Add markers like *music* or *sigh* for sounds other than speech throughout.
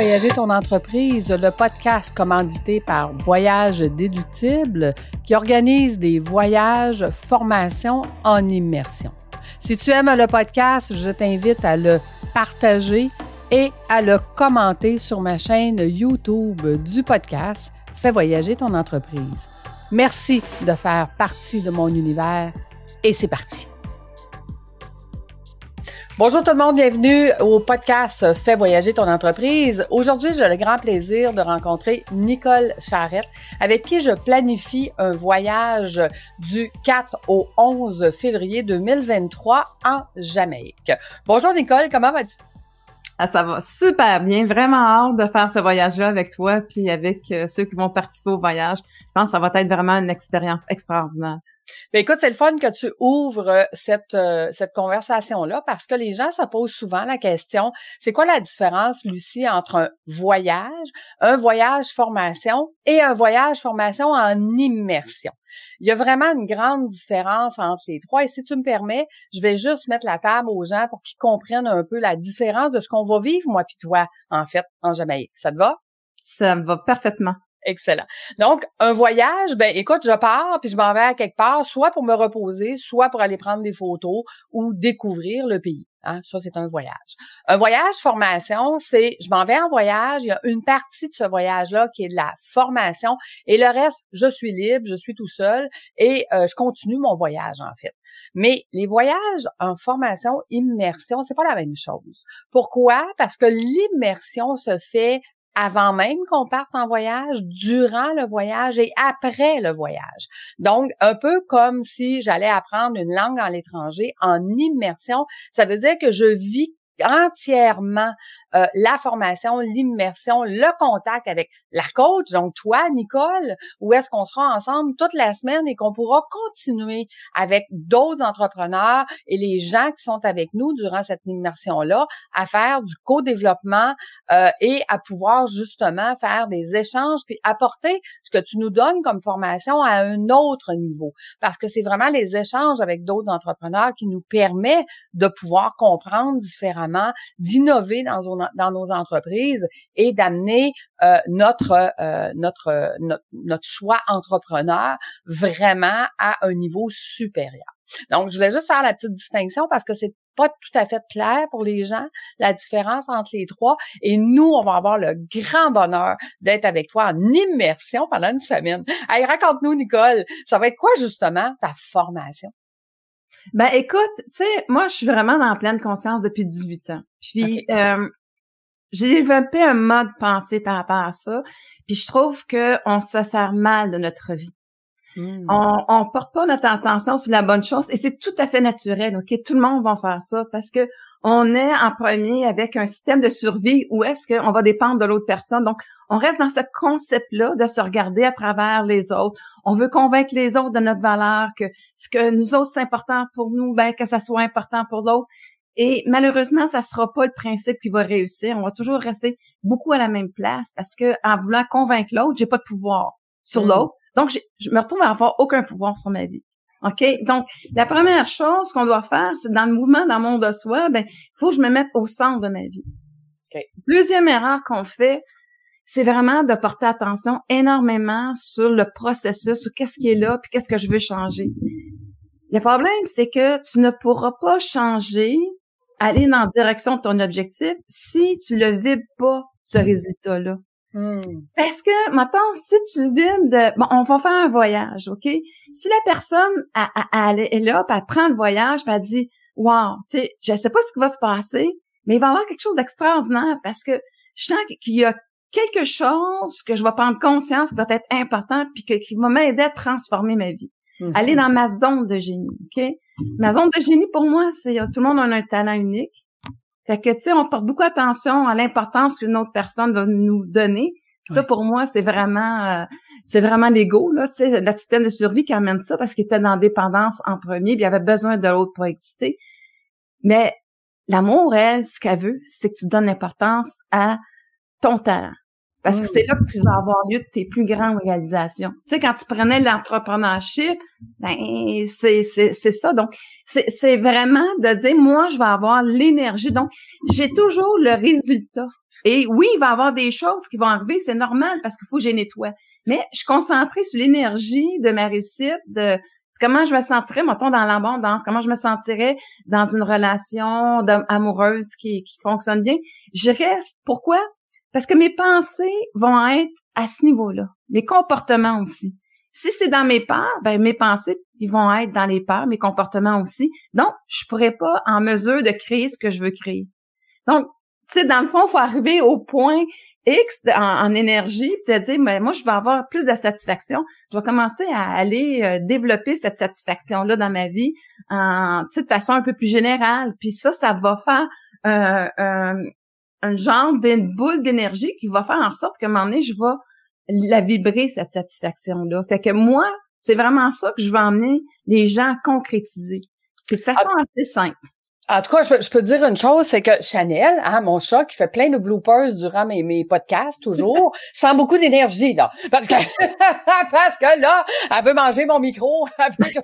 voyager ton entreprise, le podcast commandité par Voyage Déductible qui organise des voyages, formations en immersion. Si tu aimes le podcast, je t'invite à le partager et à le commenter sur ma chaîne YouTube du podcast Fais voyager ton entreprise. Merci de faire partie de mon univers et c'est parti. Bonjour tout le monde, bienvenue au podcast Fais voyager ton entreprise. Aujourd'hui, j'ai le grand plaisir de rencontrer Nicole Charrette, avec qui je planifie un voyage du 4 au 11 février 2023 en Jamaïque. Bonjour Nicole, comment vas-tu? Ah, ça va super bien. Vraiment hâte de faire ce voyage-là avec toi puis avec euh, ceux qui vont participer au voyage. Je pense que ça va être vraiment une expérience extraordinaire. Ben écoute, c'est le fun que tu ouvres euh, cette, euh, cette conversation-là parce que les gens se posent souvent la question, c'est quoi la différence, Lucie, entre un voyage, un voyage formation et un voyage formation en immersion? Il y a vraiment une grande différence entre les trois. Et si tu me permets, je vais juste mettre la table aux gens pour qu'ils comprennent un peu la différence de ce qu'on va vivre, moi puis toi, en fait, en Jamaïque. Ça te va? Ça me va parfaitement. Excellent. Donc, un voyage, ben écoute, je pars puis je m'en vais à quelque part, soit pour me reposer, soit pour aller prendre des photos ou découvrir le pays. Hein? Ça, c'est un voyage. Un voyage formation, c'est je m'en vais en voyage, il y a une partie de ce voyage-là qui est de la formation et le reste, je suis libre, je suis tout seul et euh, je continue mon voyage en fait. Mais les voyages en formation immersion, c'est pas la même chose. Pourquoi? Parce que l'immersion se fait avant même qu'on parte en voyage, durant le voyage et après le voyage. Donc, un peu comme si j'allais apprendre une langue en l'étranger en immersion, ça veut dire que je vis entièrement euh, la formation, l'immersion, le contact avec la coach, donc toi, Nicole, où est-ce qu'on sera ensemble toute la semaine et qu'on pourra continuer avec d'autres entrepreneurs et les gens qui sont avec nous durant cette immersion-là à faire du co-développement euh, et à pouvoir justement faire des échanges puis apporter ce que tu nous donnes comme formation à un autre niveau. Parce que c'est vraiment les échanges avec d'autres entrepreneurs qui nous permet de pouvoir comprendre différemment d'innover dans, dans nos entreprises et d'amener euh, notre, euh, notre, notre, notre soi entrepreneur vraiment à un niveau supérieur. Donc, je vais juste faire la petite distinction parce que c'est pas tout à fait clair pour les gens, la différence entre les trois. Et nous, on va avoir le grand bonheur d'être avec toi en immersion pendant une semaine. Allez, raconte-nous, Nicole, ça va être quoi justement ta formation? Ben écoute, tu sais, moi je suis vraiment dans pleine conscience depuis 18 ans. Puis euh, j'ai développé un mode pensée par rapport à ça. Puis je trouve que on se sert mal de notre vie. Hmm. On, on porte pas notre attention sur la bonne chose et c'est tout à fait naturel. Ok, tout le monde va faire ça parce que on est en premier avec un système de survie où est-ce qu'on va dépendre de l'autre personne. Donc on reste dans ce concept-là de se regarder à travers les autres. On veut convaincre les autres de notre valeur, que ce que nous autres c'est important pour nous, ben que ça soit important pour l'autre. Et malheureusement, ça sera pas le principe qui va réussir. On va toujours rester beaucoup à la même place parce que en voulant convaincre l'autre, j'ai pas de pouvoir sur mm. l'autre. Donc, je me retrouve à avoir aucun pouvoir sur ma vie. OK? Donc, la première chose qu'on doit faire, c'est dans le mouvement dans le monde de soi, ben, il faut que je me mette au centre de ma vie. Deuxième erreur qu'on fait, c'est vraiment de porter attention énormément sur le processus, sur qu'est-ce qui est là, puis qu'est-ce que je veux changer. Le problème, c'est que tu ne pourras pas changer, aller dans la direction de ton objectif si tu le vibres pas, ce résultat-là. Hmm. Parce que, maintenant, si tu vibres de, bon, on va faire un voyage, OK? Si la personne, elle, est là, puis elle prend le voyage, puis elle dit, wow, tu sais, je sais pas ce qui va se passer, mais il va y avoir quelque chose d'extraordinaire parce que je sens qu'il y a quelque chose que je vais prendre conscience qui va être important puis que, qui va m'aider à transformer ma vie. Mhm. Aller dans ma zone de génie, OK? Ma zone de génie, pour moi, c'est tout le monde a un talent unique. Fait que, tu sais, on porte beaucoup attention à l'importance qu'une autre personne va nous donner. Ça, pour moi, c'est vraiment, euh, c'est vraiment l'ego, là, tu sais, le système de survie qui amène ça parce qu'il était dans dépendance en premier, puis il avait besoin de l'autre pour exister. Mais l'amour, elle, ce qu'elle veut, c'est que tu donnes l'importance à ton talent Parce que c'est là que tu vas avoir lieu de tes plus grandes réalisations. Tu sais, quand tu prenais l'entrepreneurship, ben, c'est, c'est, c'est ça. Donc, c'est, c'est vraiment de dire, moi, je vais avoir l'énergie. Donc, j'ai toujours le résultat. Et oui, il va y avoir des choses qui vont arriver, c'est normal parce qu'il faut que j'ai nettoie. Mais je suis concentrée sur l'énergie de ma réussite, de comment je me sentirais, mettons, dans l'abondance, comment je me sentirais dans une relation amoureuse qui, qui fonctionne bien. Je reste. Pourquoi? Parce que mes pensées vont être à ce niveau-là. Mes comportements aussi. Si c'est dans mes peurs, ben mes pensées ils vont être dans les peurs, mes comportements aussi. Donc, je pourrais pas en mesure de créer ce que je veux créer. Donc, tu sais, dans le fond, il faut arriver au point X en, énergie, puis te dire, mais moi, je vais avoir plus de satisfaction. Je vais commencer à aller euh, développer cette satisfaction-là dans ma vie en, de façon un peu plus générale. Puis ça, ça va faire euh, un genre d'une boule d'énergie qui va faire en sorte que un moment donné, je vais la vibrer, cette satisfaction-là. Fait que moi, c'est vraiment ça que je vais emmener les gens à concrétiser. C'est de façon ah. assez simple. En tout cas, je peux, je peux te dire une chose, c'est que Chanel, hein, mon chat, qui fait plein de bloopers durant mes, mes podcasts, toujours, *laughs* sent beaucoup d'énergie, là. Parce que, *laughs* parce que là, elle veut manger mon micro. *laughs* Elle veut que...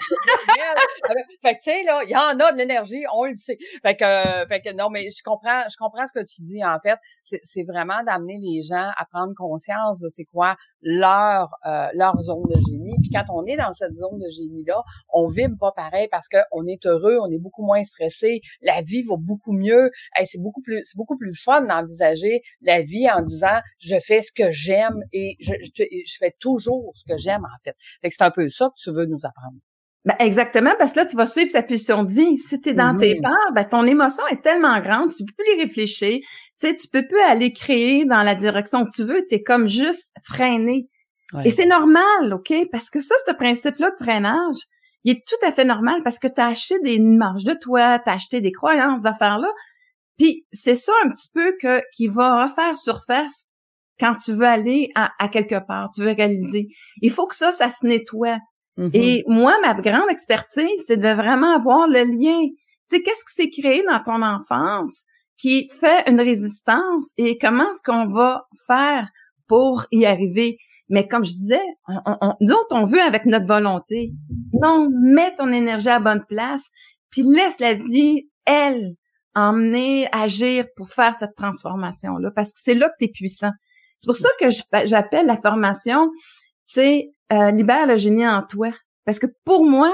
fait que, tu sais, là, il y en a de l'énergie, on le sait. Fait que, fait que, non, mais je comprends, je comprends ce que tu dis, en fait. C'est vraiment d'amener les gens à prendre conscience de c'est quoi leur, euh, leur zone de génie. Puis quand on est dans cette zone de génie-là, on vibre pas pareil parce qu'on est heureux, on est beaucoup moins stressé, la vie va beaucoup mieux. c'est beaucoup plus, c'est beaucoup plus fun d'envisager la vie en disant je fais ce que j'aime et je, je, fais toujours ce que j'aime en fait. Fait c'est un peu ça que tu veux nous apprendre. Ben exactement, parce que là, tu vas suivre ta pulsion de vie. Si tu es dans tes mm-hmm. peurs, ben ton émotion est tellement grande, tu peux plus les réfléchir. Tu sais, tu peux plus aller créer dans la direction que tu veux, tu es comme juste freiné. Et c'est normal, OK? Parce que ça, ce principe-là de freinage, il est tout à fait normal parce que tu as acheté des images de toi, tu as acheté des croyances, d'affaires-là. Puis c'est ça un petit peu que qui va refaire surface quand tu veux aller à, quelque part, tu veux réaliser. Il faut que ça, ça se nettoie. Mm-hmm. Et moi, ma grande expertise, c'est de vraiment avoir le lien. Tu sais, qu'est-ce qui s'est créé dans ton enfance qui fait une résistance et comment est-ce qu'on va faire pour y arriver? Mais comme je disais, on, nous on veut avec notre volonté. Non, mets ton énergie à bonne place, puis laisse la vie, elle, emmener, agir pour faire cette transformation-là, parce que c'est là que tu es puissant. C'est pour ça que j'appelle la formation, tu sais, euh, libère le génie en toi. Parce que pour moi,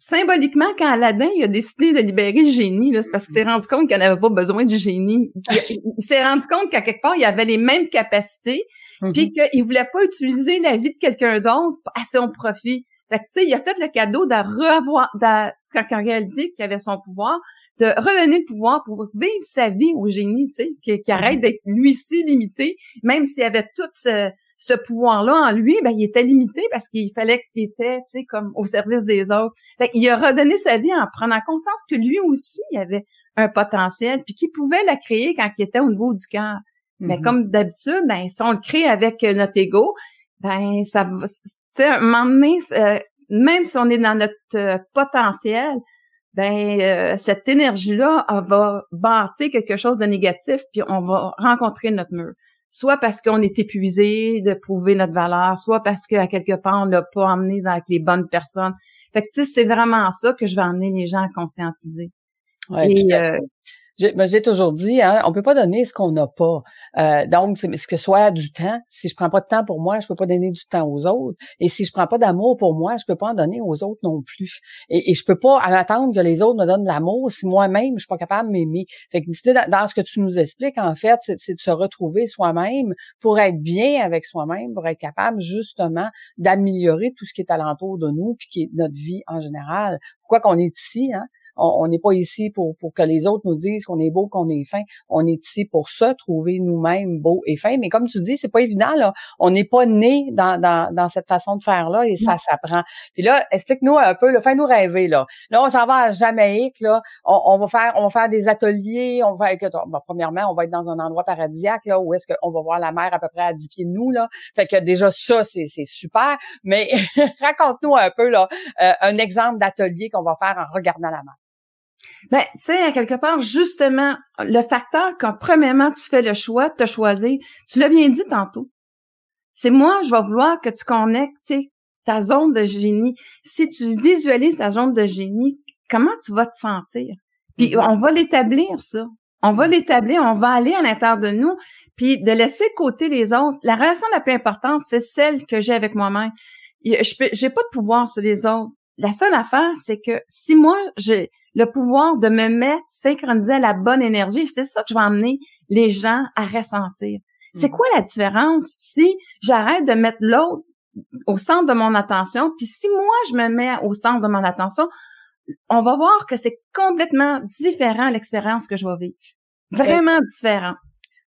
symboliquement, quand Aladdin il a décidé de libérer le génie, c'est parce qu'il s'est rendu compte qu'il n'avait pas besoin du génie. Il, s'est rendu compte qu'à quelque part, il avait les mêmes capacités, mm-hmm. puis qu'il voulait pas utiliser la vie de quelqu'un d'autre à son profit. Fait que, tu sais, il a fait le cadeau de revoir, de, quand il a réalisé qu'il avait son pouvoir, de redonner le pouvoir pour vivre sa vie au génie, tu sais, qui, qui arrête d'être lui-ci limité, même s'il avait tout ce, ce pouvoir-là en lui, ben, il était limité parce qu'il fallait qu'il était, tu sais, comme au service des autres. Fait il a redonné sa vie en prenant conscience que lui aussi, il avait un potentiel, puis qu'il pouvait la créer quand il était au niveau du cœur. Mais mm-hmm. comme d'habitude, ben, si on le crée avec euh, notre ego, ben, ça va, tu sais, un moment donné, euh, même si on est dans notre euh, potentiel, ben cette énergie-là va bâtir quelque chose de négatif, puis on va rencontrer notre mur soit parce qu'on est épuisé de prouver notre valeur, soit parce qu'à quelque part, on l'a pas emmené avec les bonnes personnes. Fait que, tu sais, c'est vraiment ça que je vais emmener les gens à conscientiser. Ouais, ben, j'ai toujours dit, hein, on peut pas donner ce qu'on n'a pas. Euh, donc, ce que soit du temps. Si je prends pas de temps pour moi, je peux pas donner du temps aux autres. Et si je prends pas d'amour pour moi, je peux pas en donner aux autres non plus. Et, et je peux pas attendre que les autres me donnent de l'amour si moi-même je suis pas capable de m'aimer. Fait que dans, dans ce que tu nous expliques, en fait, c'est de se retrouver soi-même pour être bien avec soi-même, pour être capable justement d'améliorer tout ce qui est alentour de nous, puis qui est notre vie en général. Pourquoi qu'on est ici, hein? On n'est pas ici pour, pour que les autres nous disent qu'on est beau, qu'on est fin. On est ici pour se trouver nous-mêmes beaux et fins. Mais comme tu dis, c'est pas évident, là. On n'est pas né dans, dans, dans cette façon de faire-là et ça s'apprend. Puis là, explique-nous un peu, fais-nous rêver, là. Là, on s'en va à Jamaïque, là. On, va faire, on va faire des ateliers. On va, bon, premièrement, on va être dans un endroit paradisiaque, là, où est-ce qu'on va voir la mer à peu près à 10 pieds de nous, là. Fait que déjà, ça, c'est, super. Mais *laughs* raconte-nous un peu, là, euh, un exemple d'atelier qu'on va faire en regardant la mer. Ben, tu sais, à quelque part, justement, le facteur quand premièrement tu fais le choix de te choisir, tu l'as bien dit tantôt. C'est moi, je vais vouloir que tu connectes ta zone de génie. Si tu visualises ta zone de génie, comment tu vas te sentir? Puis mm-hmm. on va l'établir, ça. On va l'établir, on va aller à l'intérieur de nous, puis de laisser côté les autres. La relation la plus importante, c'est celle que j'ai avec moi-même. Je j'ai pas de pouvoir sur les autres. La seule affaire, c'est que si moi, j'ai le pouvoir de me mettre synchroniser à la bonne énergie, c'est ça que je vais emmener les gens à ressentir. C'est mm. quoi la différence si j'arrête de mettre l'autre au centre de mon attention, puis si moi je me mets au centre de mon attention, on va voir que c'est complètement différent l'expérience que je vais vivre. Vraiment différent.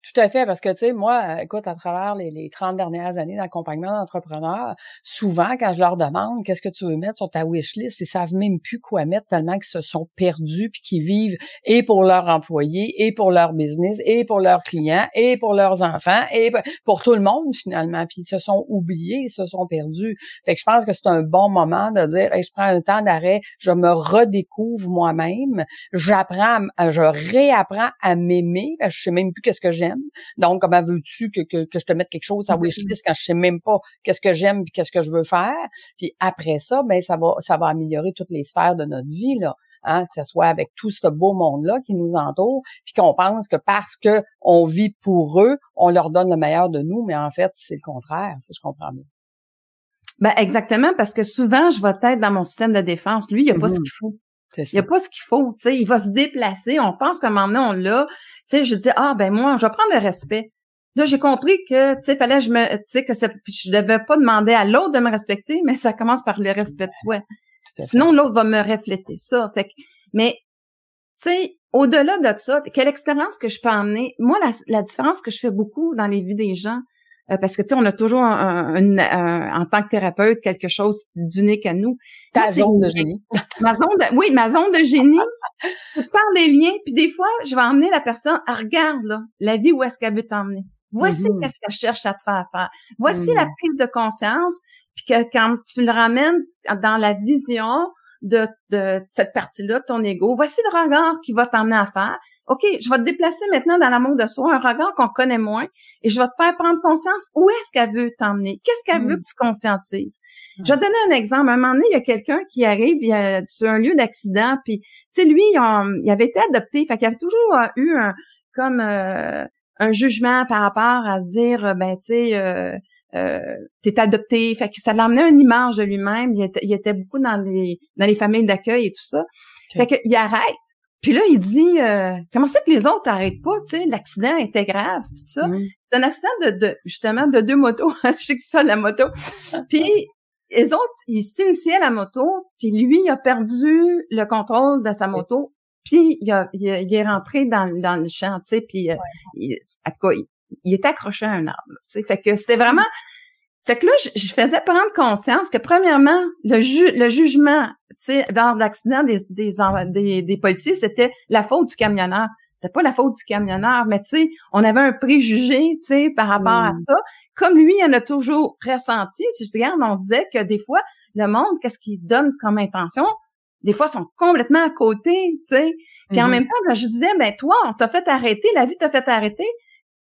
Tout à fait, parce que, tu sais, moi, euh, écoute, à travers les, les 30 dernières années d'accompagnement d'entrepreneurs, souvent, quand je leur demande qu'est-ce que tu veux mettre sur ta wish list, ils savent même plus quoi mettre tellement qu'ils se sont perdus puis qu'ils vivent et pour leurs employés, et pour leur business, et pour leurs clients, et pour leurs enfants, et pour tout le monde, finalement. Puis ils se sont oubliés, ils se sont perdus. Fait que je pense que c'est un bon moment de dire, je prends un temps d'arrêt, je me redécouvre moi-même, j'apprends, je réapprends à m'aimer, je sais même plus qu'est-ce que j'aime donc, comment veux-tu que, que, je te mette quelque chose à wishlist quand je sais même pas qu'est-ce que j'aime et qu'est-ce que je veux faire? Puis après ça, ben ça va, ça va améliorer toutes les sphères de notre vie, là. Hein, que ce soit avec tout ce beau monde-là qui nous entoure, puis qu'on pense que parce que on vit pour eux, on leur donne le meilleur de nous, mais en fait, c'est le contraire, si je comprends bien. Ben exactement, parce que souvent, je vais être dans mon système de défense. Lui, il n'y a pas ce mm-hmm. qu'il faut. Il n'y a pas ce qu'il faut, tu sais, il va se déplacer, on pense qu'à un moment donné, on l'a. Tu sais, je dis, ah, ben moi, je vais prendre le respect. Là, j'ai compris que, tu sais, fallait je me, tu sais, que je devais pas demander à l'autre de me respecter, mais ça commence par le respect de soi. Sinon, l'autre va me refléter ça. Fait que, mais, tu sais, au-delà de ça, quelle expérience que je peux emmener? Moi, la, la différence que je fais beaucoup dans les vies des gens, euh, parce que tu sais, on a toujours en tant que thérapeute quelque chose d'unique à nous. Ta zone de génie. *laughs* ma zone de, oui, ma zone de génie. tu parles des liens, puis des fois, je vais emmener la personne à regarde là, la vie où est-ce qu'elle veut t'emmener. Voici mm-hmm. qu'est-ce qu'elle cherche à te faire faire. Voici la mm. prise de conscience, puis que quand tu le ramènes dans la vision de, de cette partie-là de ton ego, voici le regard qui va t'emmener à faire. OK, je vais te déplacer maintenant dans l'amour de soi, un regard qu'on connaît moins, et je vais te faire prendre conscience où est-ce qu'elle veut t'emmener, qu'est-ce qu'elle veut mm. que tu conscientises? Je vais te donner un exemple. À un moment donné, il y a quelqu'un qui arrive il a, sur un lieu d'accident, puis, tu sais, lui, il, avait été adopté, fait qu'il avait toujours euh, eu un, comme euh, un jugement par rapport à dire, ben, tu sais, euh, euh, t'es adopté, fait que ça l'emmenait une image de lui-même. Il était, il était beaucoup dans les dans les familles d'accueil et tout ça. Fait qu'il arrête, puis là, il dit euh, comment c'est que les autres n'arrêtent pas, tu sais, l'accident était grave, tout ça. Mm. C'est un accident de, de, justement de deux motos. *laughs* je sais que c'est ça la moto. Puis les autres, ils s'initiaient la moto, puis lui, il a perdu le contrôle de sa moto, puis il, a, il, est rentré dans, dans le champ, tu sais, puis euh, en tout cas, il, est accroché à un arbre. Tu sais, fait que c'était vraiment fait que là, je, faisais prendre conscience que premièrement, le, ju le jugement, tu sais, dans l'accident des, des, des, policiers, c'était la faute du camionneur. C'était pas la faute du camionneur, mais tu sais, on avait un préjugé, tu sais, par rapport à ça. Comme lui, il en a toujours ressenti. Si je regarde, on disait que des fois, le monde, qu'est-ce qu'il donne comme intention? Des fois, ils sont complètement à côté, tu sais. Puis en mm-hmm. même temps, je disais, ben toi, on t'a fait arrêter, la vie t'a fait arrêter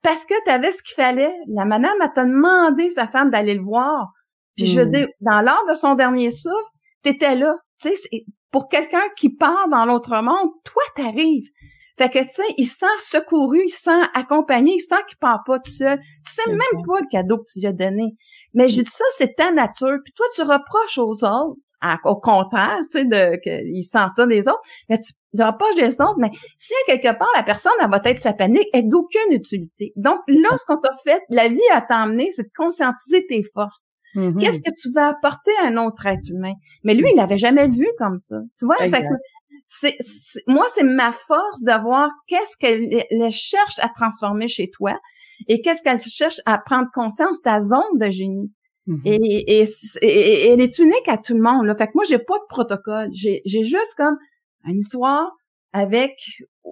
parce que tu avais ce qu'il fallait. La madame a demandé sa femme d'aller le voir. Puis je veux hmm. dire, dans l'heure de son dernier souffle, t'étais là. Tu sais, pour quelqu'un qui part dans l'autre monde, toi t'arrives. Fait que tu sais, il sent secouru, il sent accompagné, il sent qu'il part pas tout seul. Tu sais même pas le cadeau que tu lui as donné. Mais j'ai dit ça, c'est ta nature. Puis toi, tu reproches aux autres au contraire, tu sais, de qu'il sent ça des autres, mais tu, tu pas des autres, mais si à quelque part la personne elle va être sa panique, elle d'aucune utilité. Donc là, ce qu'on t'a fait, la vie a t'emmené, c'est de conscientiser tes forces. Mm-hmm. Qu'est-ce que tu vas apporter à un autre être humain? Mais lui, il l'avait jamais vu comme ça. Tu vois? Fait c'est, moi, c'est ma force de voir qu'est-ce qu'elle cherche à transformer chez toi et qu'est-ce qu'elle cherche à prendre conscience de ta zone de génie. Mm-hmm. et, et, elle est unique à tout le monde. Là. Fait que moi, j'ai pas de protocole. J'ai, juste comme une histoire avec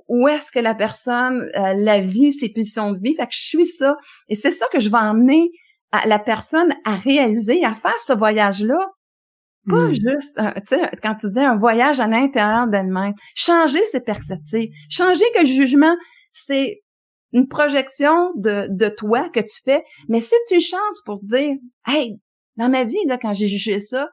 où est-ce que la personne euh, la vie, ses pulsions de vie. Fait que je suis ça. Et c'est ça que je vais emmener à la personne à réaliser, à faire ce voyage-là Pas mm. juste, tu sais, quand tu disais un voyage à l'intérieur d'elle-même, changer ses perspectives, changer que le jugement, c'est une projection de, de toi que tu fais, mais si tu chances pour dire, hey, dans ma vie, là, quand j'ai jugé ça,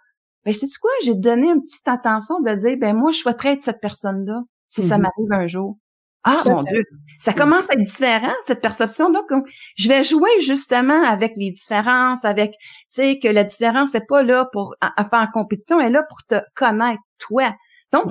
ben, c'est quoi? J'ai donné une petite attention de dire, ben, moi, je souhaiterais être cette personne-là si ça mm-hmm. m'arrive un jour. Ah, mon Dieu. Ça commence à être différent, cette perception. Donc, je vais jouer justement avec les différences, avec, tu sais, que la différence n'est pas là pour faire en compétition, elle est là pour te connaître, toi. Donc,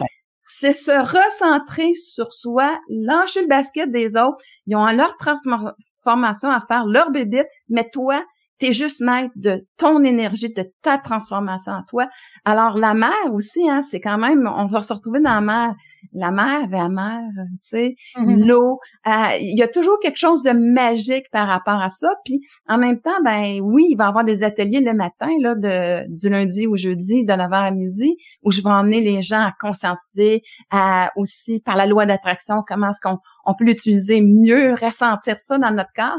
c'est se recentrer sur soi, lâcher le basket des autres. Ils ont leur transformation à faire, leur bébite, mais toi, T'es juste maître de ton énergie, de ta transformation en toi. Alors la mer aussi, hein, c'est quand même, on va se retrouver dans la mer. La mer, la mer, tu sais, mm-hmm. l'eau. Euh, il y a toujours quelque chose de magique par rapport à ça. Puis en même temps, ben oui, il va y avoir des ateliers le matin, là, de, du lundi au jeudi, de 9h à midi, où je vais emmener les gens à conscientiser, à aussi par la loi d'attraction, comment est-ce qu'on on peut l'utiliser mieux, ressentir ça dans notre corps.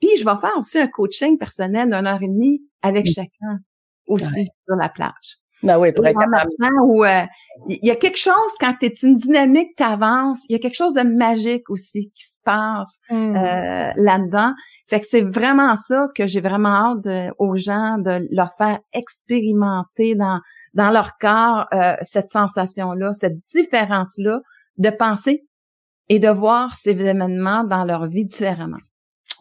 Puis je vais faire aussi un coaching personnel d'une heure et demie avec chacun aussi sur la plage. Ben oui, pour être Où euh, il y a quelque chose quand tu es une dynamique, tu avances, il y a quelque chose de magique aussi qui se passe mmh. euh, là-dedans. Fait que c'est vraiment ça que j'ai vraiment hâte aux gens de leur faire expérimenter dans dans leur corps euh, cette sensation-là, cette différence-là de penser et de voir ces événements dans leur vie différemment.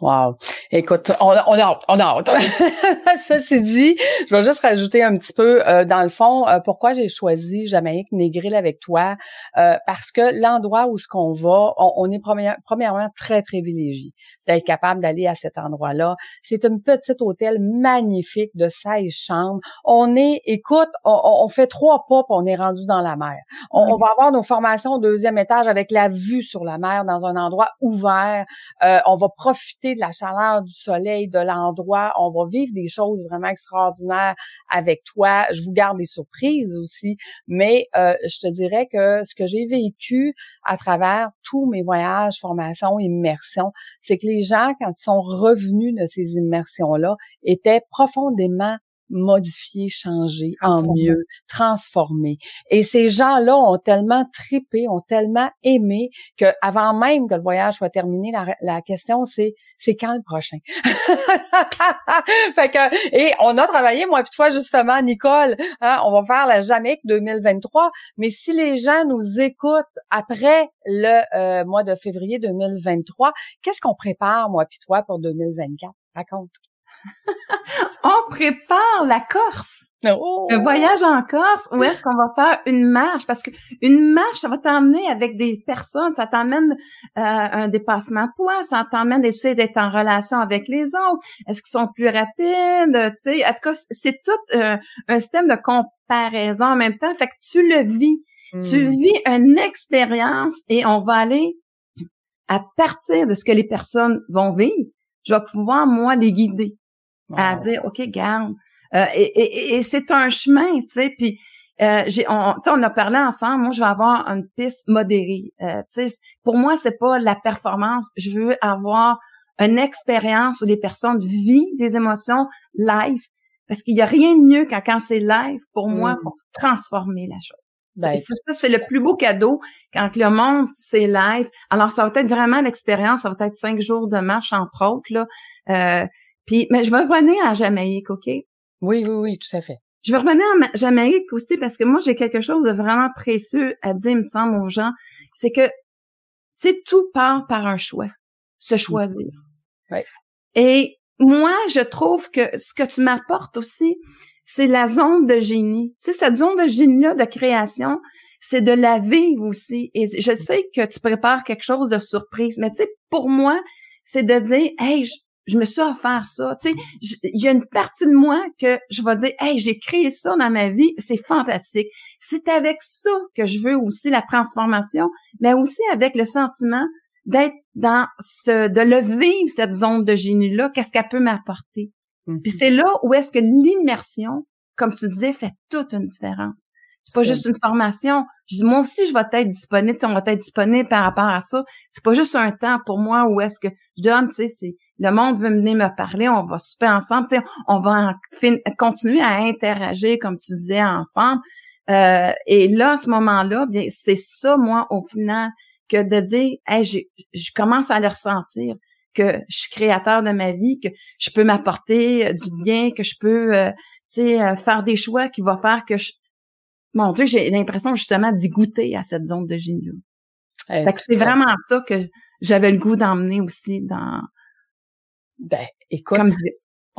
Wow. Écoute, on, on a hâte, on a hâte. *laughs* Ça c'est dit, je vais juste rajouter un petit peu, euh, dans le fond, euh, pourquoi j'ai choisi Jamaïque Négril avec toi, euh, parce que l'endroit où ce qu'on va, on, est premièrement très privilégié d'être capable d'aller à cet endroit-là. C'est une petite hôtel magnifique de 16 chambres. On est, écoute, on, fait trois pas, on est rendu dans la mer. On, va avoir nos formations au deuxième étage avec la vue sur la mer dans un endroit ouvert. on va profiter de la chaleur du soleil de l'endroit. On va vivre des choses vraiment extraordinaires avec toi. Je vous garde des surprises aussi, mais euh, je te dirais que ce que j'ai vécu à travers tous mes voyages, formations, immersions, c'est que les gens, quand ils sont revenus de ces immersions-là, étaient profondément modifier, changer en mieux, transformer. Et ces gens-là ont tellement tripé, ont tellement aimé que avant même que le voyage soit terminé, la, question c'est c'est quand le prochain? *laughs* fait que et on a travaillé moi puis toi justement Nicole, hein, on va faire la Jamaïque 2023, mais si les gens nous écoutent après le euh, mois de février 2023, qu'est-ce qu'on prépare moi puis toi pour 2024 Raconte. *laughs* on prépare la Corse. Oh! Un voyage en Corse où est-ce qu'on va faire une marche? Parce que une marche, ça va t'emmener avec des personnes, ça t'emmène euh, un dépassement de toi, ça t'emmène d'essayer d'être en relation avec les autres. Est-ce qu'ils sont plus rapides? Tu sais, en tout cas, c'est tout euh, un système de comparaison en même temps. Fait que tu le vis. Tu hmm. vis une expérience et on va aller à partir de ce que les personnes vont vivre. Je vais pouvoir, moi, les guider à dire, OK, garde. Euh, et, et, c'est un chemin, tu sais, puis euh, j'ai, on, on a parlé ensemble. Moi, je vais avoir une piste modérée. Euh, pour moi, c'est pas la performance. Je veux avoir une expérience où les personnes vivent des émotions live, parce qu'il y a rien de mieux qu'en quand c'est live pour moi mm. pour transformer la chose. Ben, ça, c'est le plus beau cadeau quand le monde c'est live. Alors, ça va être vraiment l'expérience. Ça va être cinq jours de marche entre autres là. Euh, puis, mais je vais revenir à Jamaïque, OK? Oui, oui, oui, tout à fait. Je vais revenir à Jamaïque aussi parce que moi, j'ai quelque chose de vraiment précieux à dire, il me semble, aux gens. C'est que, c'est tout part par un choix. Se choisir. Oui. Et moi, je trouve que ce que tu m'apportes aussi, c'est la zone de génie. Tu sais, cette zone de génie-là de création, c'est de la vivre aussi. Et je sais que tu prépares quelque chose de surprise, mais tu sais, pour moi, c'est de dire, hey, je me suis offert ça. Tu sais, il y a une partie de moi que je vais dire, hey, j'ai créé ça dans ma vie, c'est fantastique. C'est avec ça que je veux aussi la transformation, mais aussi avec le sentiment d'être dans ce, de le vivre cette zone de génie là. Qu'est-ce qu'elle peut m'apporter? Mm-hmm. Puis c'est là où est-ce que l'immersion, comme tu disais, fait toute une différence. C'est pas juste une formation. Je dis, moi aussi, je vais être disponible, on va être disponible par rapport à ça. C'est pas juste un temps pour moi où est-ce que je donne, tu sais, c'est le monde veut venir me parler, on va souper ensemble, tu sais, on va continuer à interagir, comme tu disais, ensemble. Euh, et là, à ce moment-là, bien, c'est ça, moi, au final, que de dire, hey, je commence à le ressentir que je suis créateur de ma vie, que je peux m'apporter euh, du bien, que je peux, euh, tu sais, euh, faire des choix qui vont faire que je... Mon Dieu, j'ai l'impression justement d'y goûter à cette zone de génie. Eh, c'est vraiment ça que j'avais le goût d'emmener aussi dans... Ben, écoute, Comme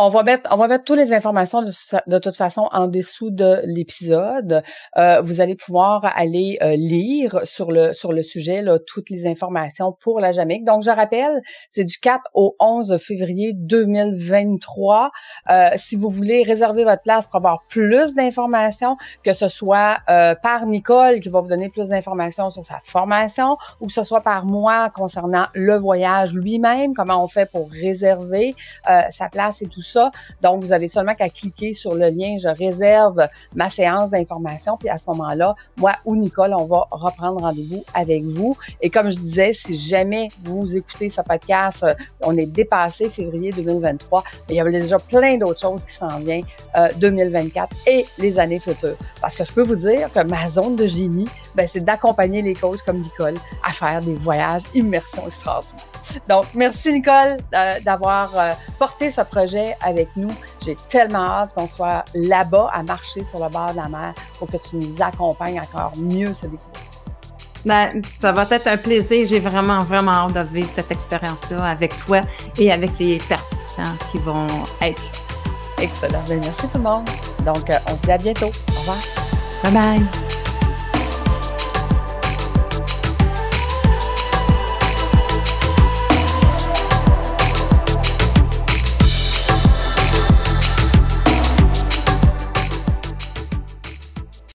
on va mettre, on toutes les informations de, toute façon en dessous de l'épisode. Euh, vous allez pouvoir aller euh, lire sur le sujet toutes les informations pour la Jamaïque. Donc je rappelle, c'est du 4 au 11 février 2023. Euh, si vous voulez réserver votre place pour avoir plus d'informations, que ce soit par Nicole qui va vous donner plus d'informations sur sa formation, ou que ce soit par moi concernant le voyage lui-même, comment on fait pour réserver sa place et tout ça donc, vous avez seulement qu'à cliquer sur le lien « Je réserve ma séance d'information ». Puis à ce moment-là, moi ou Nicole, on va reprendre rendez-vous avec vous. Et comme je disais, si jamais vous écoutez ce podcast, euh, on est dépassé février 2023, mais il y a déjà plein d'autres choses qui s'en viennent 2024 euh, et les années futures. Parce que je peux vous dire que ma zone de génie, ben, c'est d'accompagner les causes comme Nicole à faire des voyages immersion extraordinaires. Donc, merci Nicole euh, d'avoir euh, porté ce projet avec nous. J'ai tellement hâte qu'on soit là-bas à marcher sur le bord de la mer pour que tu nous accompagnes encore mieux ce découvrir. Ben, ça va être un plaisir. J'ai vraiment, vraiment hâte de vivre cette expérience-là avec toi et avec les participants qui vont être. Excellent. Ben, merci tout le monde. Donc, euh, on se dit à bientôt. Au revoir. Bye bye.